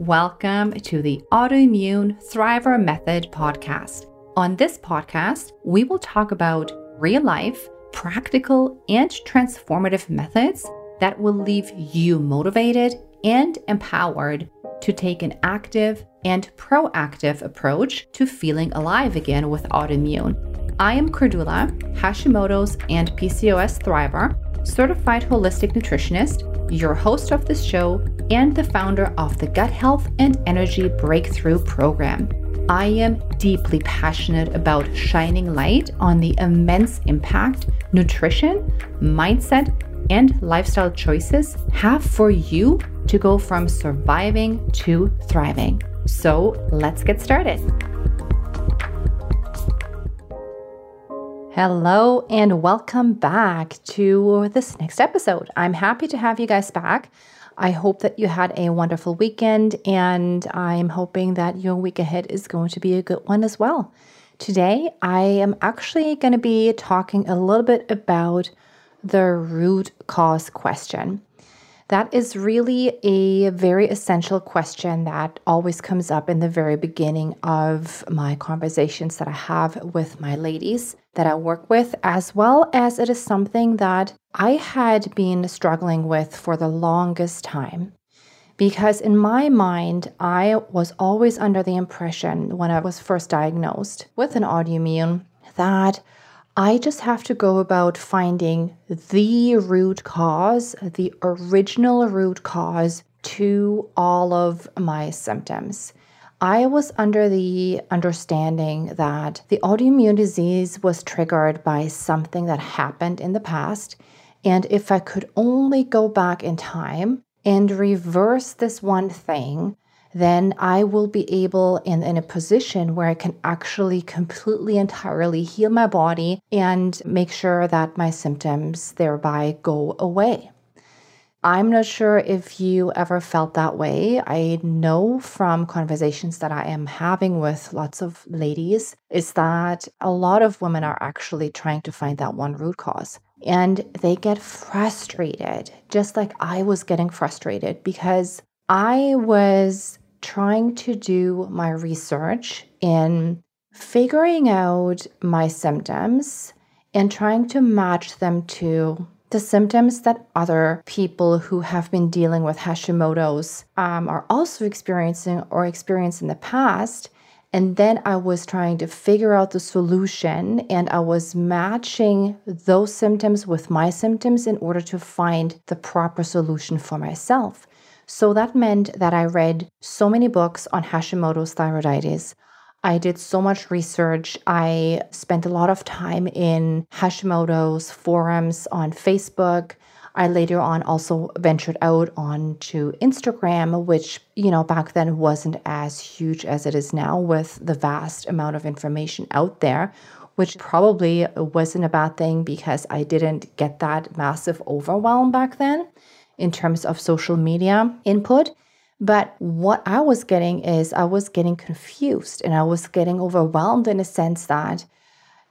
Welcome to the Autoimmune Thriver Method podcast. On this podcast, we will talk about real life, practical, and transformative methods that will leave you motivated and empowered to take an active and proactive approach to feeling alive again with autoimmune. I am Cordula, Hashimoto's and PCOS Thriver, certified holistic nutritionist, your host of this show, and the founder of the Gut Health and Energy Breakthrough Program. I am deeply passionate about shining light on the immense impact nutrition, mindset, and lifestyle choices have for you to go from surviving to thriving. So let's get started. Hello, and welcome back to this next episode. I'm happy to have you guys back. I hope that you had a wonderful weekend, and I'm hoping that your week ahead is going to be a good one as well. Today, I am actually going to be talking a little bit about the root cause question. That is really a very essential question that always comes up in the very beginning of my conversations that I have with my ladies that I work with, as well as it is something that I had been struggling with for the longest time. Because in my mind, I was always under the impression when I was first diagnosed with an autoimmune that I just have to go about finding the root cause, the original root cause to all of my symptoms. I was under the understanding that the autoimmune disease was triggered by something that happened in the past. And if I could only go back in time and reverse this one thing, then I will be able and in a position where I can actually completely entirely heal my body and make sure that my symptoms thereby go away. I'm not sure if you ever felt that way. I know from conversations that I am having with lots of ladies is that a lot of women are actually trying to find that one root cause. And they get frustrated, just like I was getting frustrated because I was trying to do my research in figuring out my symptoms and trying to match them to the symptoms that other people who have been dealing with Hashimoto's um, are also experiencing or experienced in the past. And then I was trying to figure out the solution and I was matching those symptoms with my symptoms in order to find the proper solution for myself. So that meant that I read so many books on Hashimoto's thyroiditis. I did so much research. I spent a lot of time in Hashimoto's forums on Facebook. I later on also ventured out onto Instagram, which, you know, back then wasn't as huge as it is now with the vast amount of information out there, which probably wasn't a bad thing because I didn't get that massive overwhelm back then in terms of social media input. But what I was getting is I was getting confused and I was getting overwhelmed in a sense that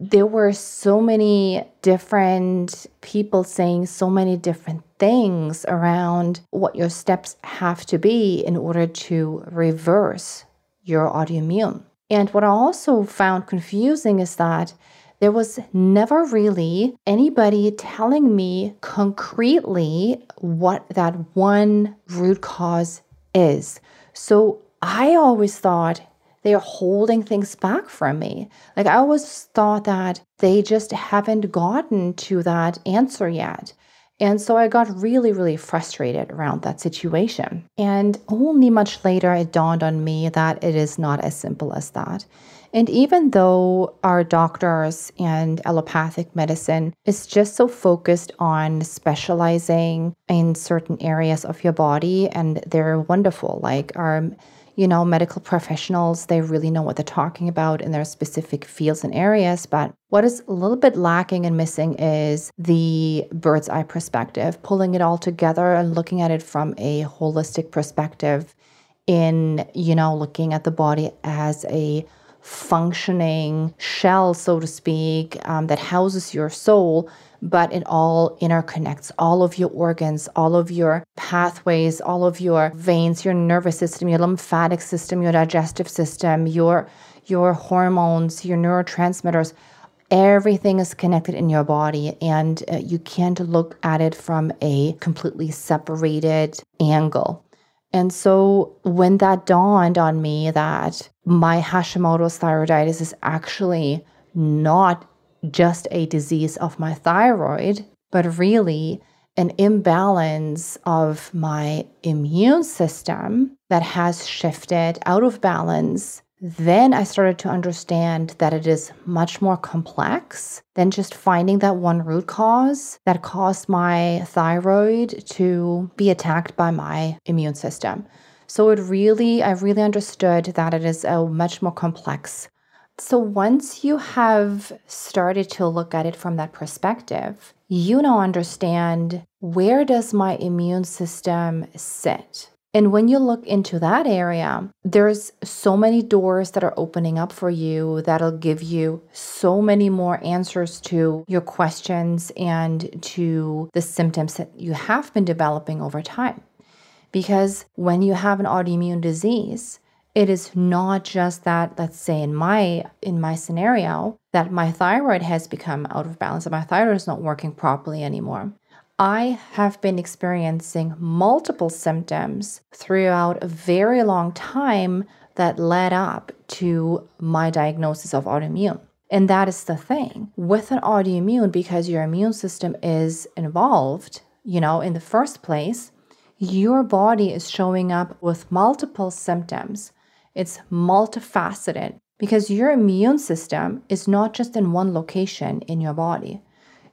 there were so many different people saying so many different things around what your steps have to be in order to reverse your autoimmune. And what I also found confusing is that there was never really anybody telling me concretely what that one root cause is. So I always thought they're holding things back from me. Like I always thought that they just haven't gotten to that answer yet. And so I got really, really frustrated around that situation. And only much later it dawned on me that it is not as simple as that. And even though our doctors and allopathic medicine is just so focused on specializing in certain areas of your body, and they're wonderful, like our you know, medical professionals, they really know what they're talking about in their specific fields and areas. But what is a little bit lacking and missing is the bird's eye perspective, pulling it all together and looking at it from a holistic perspective in, you know, looking at the body as a functioning shell, so to speak, um, that houses your soul, but it all interconnects all of your organs, all of your pathways, all of your veins, your nervous system, your lymphatic system, your digestive system, your your hormones, your neurotransmitters. Everything is connected in your body, and uh, you can't look at it from a completely separated angle. And so when that dawned on me that my Hashimoto's thyroiditis is actually not just a disease of my thyroid, but really an imbalance of my immune system that has shifted out of balance then I started to understand that it is much more complex than just finding that one root cause that caused my thyroid to be attacked by my immune system. So it really, I really understood that it is a much more complex. So once you have started to look at it from that perspective, you now understand where does my immune system sit? And when you look into that area, there's so many doors that are opening up for you that'll give you so many more answers to your questions and to the symptoms that you have been developing over time. Because when you have an autoimmune disease, it is not just that let's say in my in my scenario that my thyroid has become out of balance and my thyroid is not working properly anymore I have been experiencing multiple symptoms throughout a very long time that led up to my diagnosis of autoimmune. And that is the thing with an autoimmune, because your immune system is involved, you know, in the first place, your body is showing up with multiple symptoms. It's multifaceted because your immune system is not just in one location in your body.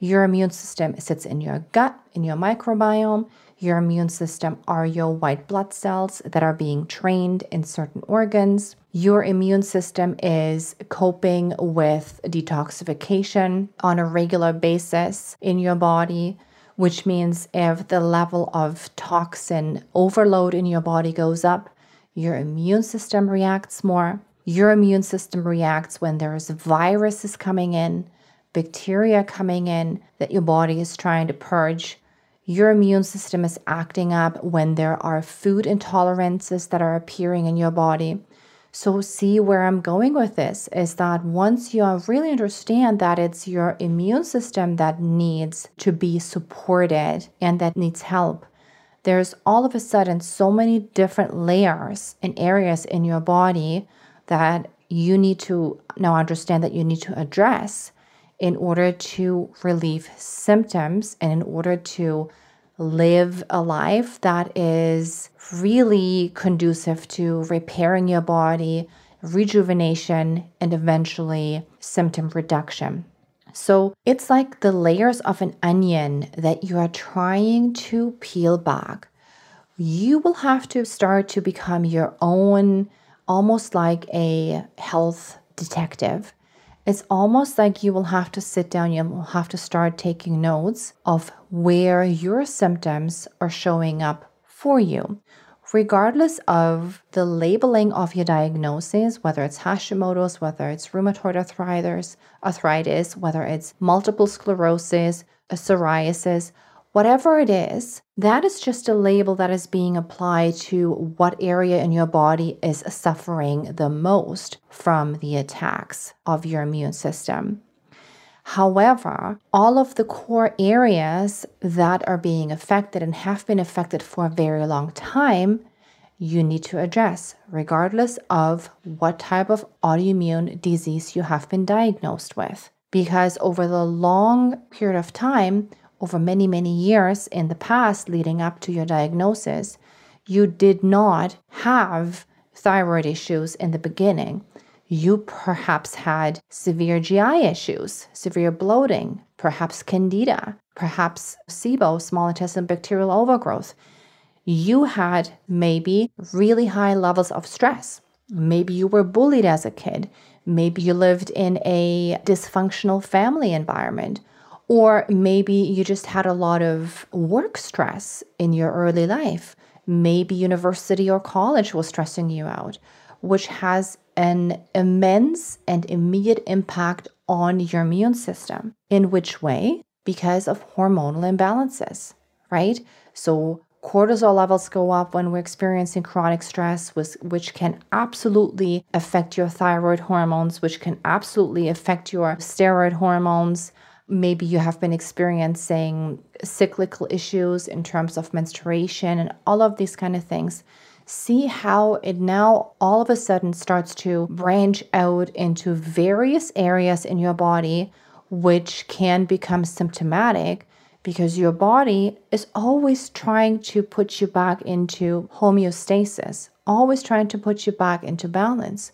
Your immune system sits in your gut, in your microbiome. Your immune system are your white blood cells that are being trained in certain organs. Your immune system is coping with detoxification on a regular basis in your body, which means if the level of toxin overload in your body goes up, your immune system reacts more. Your immune system reacts when there's viruses coming in bacteria coming in that your body is trying to purge. Your immune system is acting up when there are food intolerances that are appearing in your body. So, see where I'm going with this is that once you really understand that it's your immune system that needs to be supported and that needs help, there's all of a sudden so many different layers and areas in your body that you need to now understand that you need to address in order to relieve symptoms and in order to live a life that is really conducive to repairing your body, rejuvenation, and eventually symptom reduction. So it's like the layers of an onion that you are trying to peel back. You will have to start to become your own, almost like a health detective it's almost like you will have to sit down, you will have to start taking notes of where your symptoms are showing up for you. Regardless of the labeling of your diagnosis, whether it's Hashimoto's, whether it's rheumatoid arthritis, arthritis, whether it's multiple sclerosis, psoriasis, Whatever it is, that is just a label that is being applied to what area in your body is suffering the most from the attacks of your immune system. However, all of the core areas that are being affected and have been affected for a very long time, you need to address, regardless of what type of autoimmune disease you have been diagnosed with. Because over the long period of time, over many, many years in the past leading up to your diagnosis, you did not have thyroid issues in the beginning. You perhaps had severe GI issues, severe bloating, perhaps candida, perhaps SIBO, small intestinal bacterial overgrowth. You had maybe really high levels of stress. Maybe you were bullied as a kid. Maybe you lived in a dysfunctional family environment or maybe you just had a lot of work stress in your early life. Maybe university or college was stressing you out. which has an immense and immediate impact on your immune system. In which way? Because of hormonal imbalances, right? So, cortisol levels go up when we're experiencing chronic stress, which can absolutely affect your thyroid hormones, which can absolutely affect your steroid hormones. Maybe you have been experiencing cyclical issues in terms of menstruation and all of these kind of things see how it now all of a sudden starts to branch out into various areas in your body, which can become symptomatic because your body is always trying to put you back into homeostasis, always trying to put you back into balance,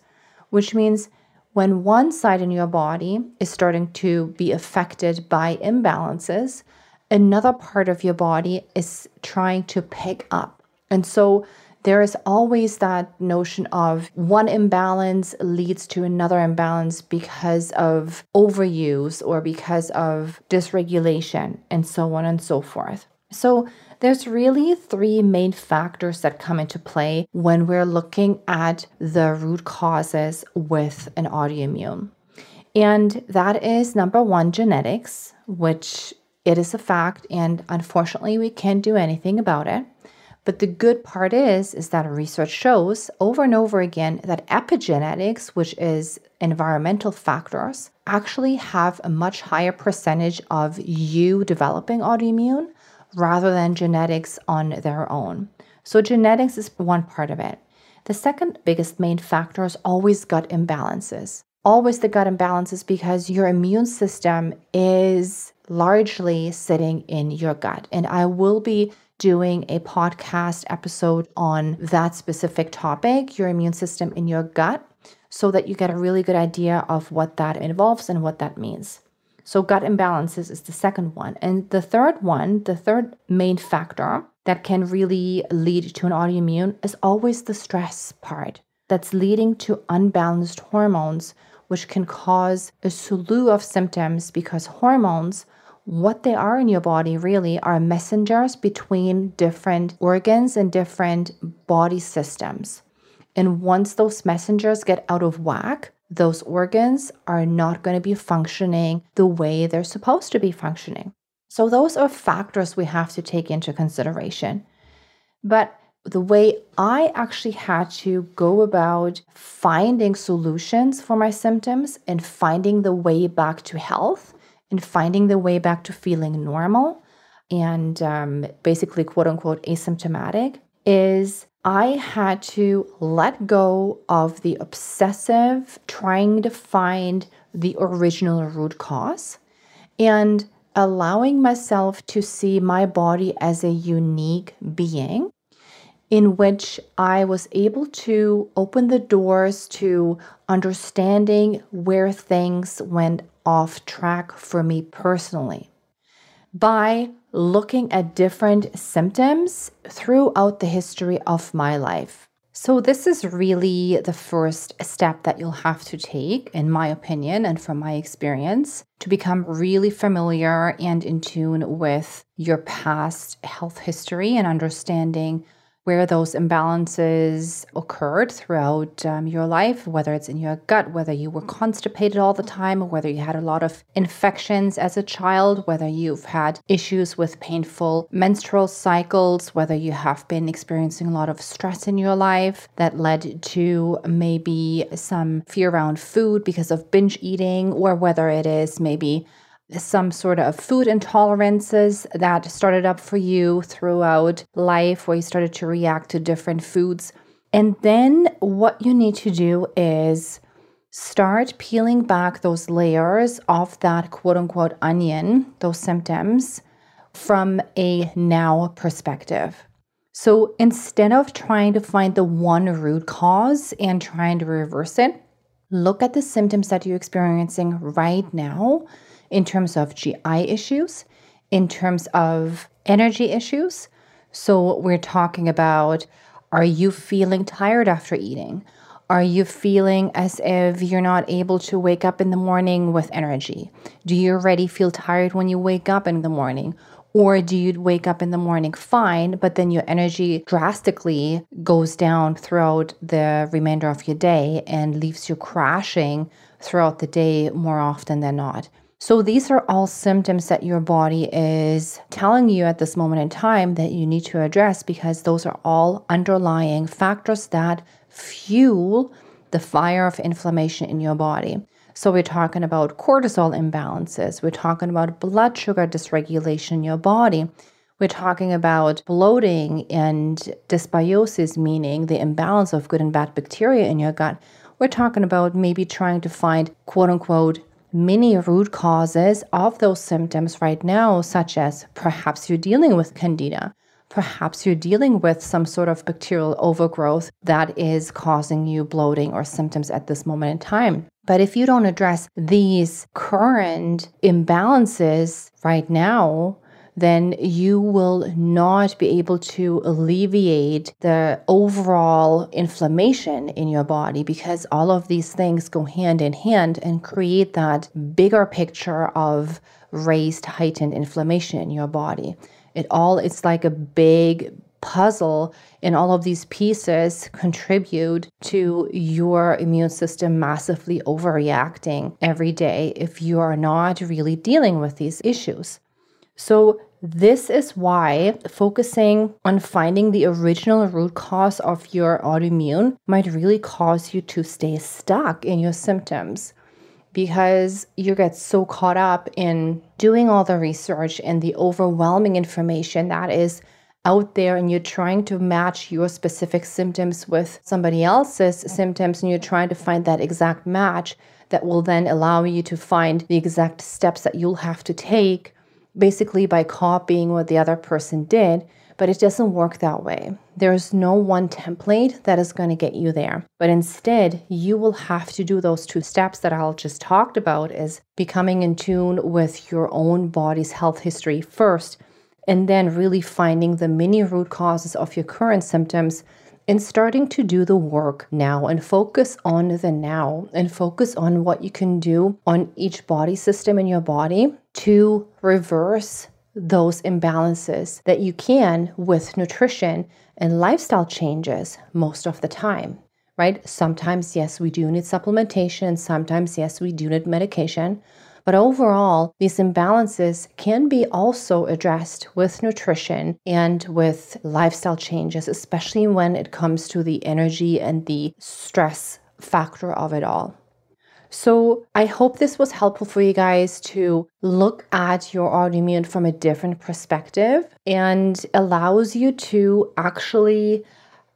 which means when one side in your body is starting to be affected by imbalances, another part of your body is trying to pick up. And so there is always that notion of one imbalance leads to another imbalance because of overuse or because of dysregulation and so on and so forth. So, there's really three main factors that come into play when we're looking at the root causes with an autoimmune. And that is number one, genetics, which it is a fact, and unfortunately, we can't do anything about it. But the good part is is that research shows over and over again that epigenetics, which is environmental factors, actually have a much higher percentage of you developing autoimmune rather than genetics on their own. So genetics is one part of it. The second biggest main factor is always gut imbalances. Always the gut imbalances because your immune system is largely sitting in your gut. And I will be doing a podcast episode on that specific topic, your immune system in your gut, so that you get a really good idea of what that involves and what that means. So, gut imbalances is the second one. And the third one, the third main factor that can really lead to an autoimmune is always the stress part that's leading to unbalanced hormones, which can cause a slew of symptoms because hormones what they are in your body really are messengers between different organs and different body systems. And once those messengers get out of whack, those organs are not going to be functioning the way they're supposed to be functioning. So, those are factors we have to take into consideration. But the way I actually had to go about finding solutions for my symptoms and finding the way back to health and finding the way back to feeling normal and um, basically quote unquote asymptomatic is I had to let go of the obsessive trying to find the original root cause and allowing myself to see my body as a unique being in which I was able to open the doors to understanding where things went off track for me personally by looking at different symptoms throughout the history of my life. So, this is really the first step that you'll have to take, in my opinion, and from my experience, to become really familiar and in tune with your past health history and understanding where those imbalances occurred throughout um, your life, whether it's in your gut, whether you were constipated all the time, whether you had a lot of infections as a child, whether you've had issues with painful menstrual cycles, whether you have been experiencing a lot of stress in your life that led to maybe some fear around food because of binge eating, or whether it is maybe some sort of food intolerances that started up for you throughout life, where you started to react to different foods. And then what you need to do is start peeling back those layers of that quote unquote onion, those symptoms, from a now perspective. So instead of trying to find the one root cause and trying to reverse it, look at the symptoms that you're experiencing right now in terms of GI issues, in terms of energy issues. So we're talking about are you feeling tired after eating? Are you feeling as if you're not able to wake up in the morning with energy? Do you already feel tired when you wake up in the morning? Or do you wake up in the morning fine, but then your energy drastically goes down throughout the remainder of your day and leaves you crashing throughout the day more often than not? So, these are all symptoms that your body is telling you at this moment in time that you need to address because those are all underlying factors that fuel the fire of inflammation in your body. So, we're talking about cortisol imbalances, we're talking about blood sugar dysregulation in your body. We're talking about bloating and dysbiosis, meaning the imbalance of good and bad bacteria in your gut. We're talking about maybe trying to find quote unquote many root causes of those symptoms right now, such as perhaps you're dealing with candida. Perhaps you're dealing with some sort of bacterial overgrowth that is causing you bloating or symptoms at this moment in time. But if you don't address these current imbalances right now, then you will not be able to alleviate the overall inflammation in your body because all of these things go hand in hand and create that bigger picture of raised, heightened inflammation in your body. It all, it's like a big puzzle, and all of these pieces contribute to your immune system massively overreacting every day if you are not really dealing with these issues. So, this is why focusing on finding the original root cause of your autoimmune might really cause you to stay stuck in your symptoms because you get so caught up in doing all the research and the overwhelming information that is out there and you're trying to match your specific symptoms with somebody else's symptoms and you're trying to find that exact match that will then allow you to find the exact steps that you'll have to take basically by copying what the other person did, but it doesn't work that way. There's no one template that is going to get you there. But instead, you will have to do those two steps that I'll just talked about is becoming in tune with your own body's health history first and then really finding the mini root causes of your current symptoms and starting to do the work now and focus on the now and focus on what you can do on each body system in your body to reverse those imbalances that you can with nutrition and lifestyle changes most of the time, right? Sometimes, yes, we do need supplementation. And sometimes, yes, we do need medication. But overall, these imbalances can be also addressed with nutrition and with lifestyle changes, especially when it comes to the energy and the stress factor of it all. So, I hope this was helpful for you guys to look at your autoimmune from a different perspective and allows you to actually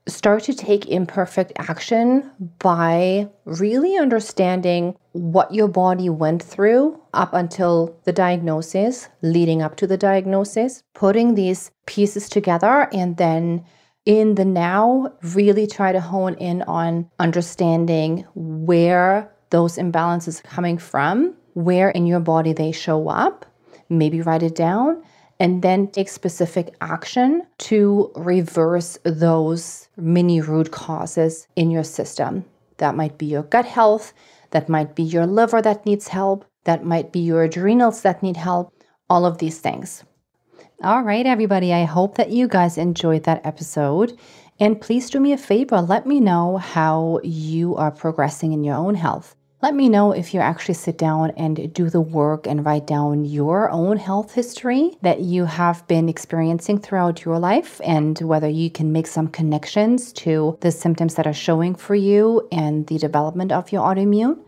start to take imperfect action by really understanding what your body went through up until the diagnosis, leading up to the diagnosis, putting these pieces together, and then in the now, really try to hone in on understanding where those imbalances coming from, where in your body they show up. Maybe write it down and then take specific action to reverse those mini root causes in your system. That might be your gut health, that might be your liver that needs help, that might be your adrenals that need help, all of these things. All right, everybody, I hope that you guys enjoyed that episode. And please do me a favor, let me know how you are progressing in your own health. Let me know if you actually sit down and do the work and write down your own health history that you have been experiencing throughout your life and whether you can make some connections to the symptoms that are showing for you and the development of your autoimmune.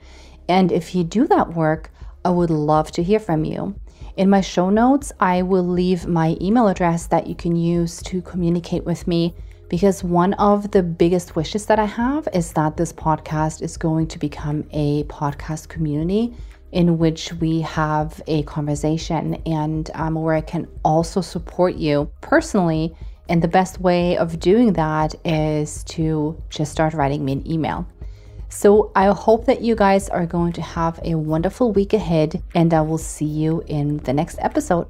And if you do that work, I would love to hear from you. In my show notes, I will leave my email address that you can use to communicate with me because one of the biggest wishes that I have is that this podcast is going to become a podcast community in which we have a conversation and um, where I can also support you personally. And the best way of doing that is to just start writing me an email. So I hope that you guys are going to have a wonderful week ahead, and I will see you in the next episode.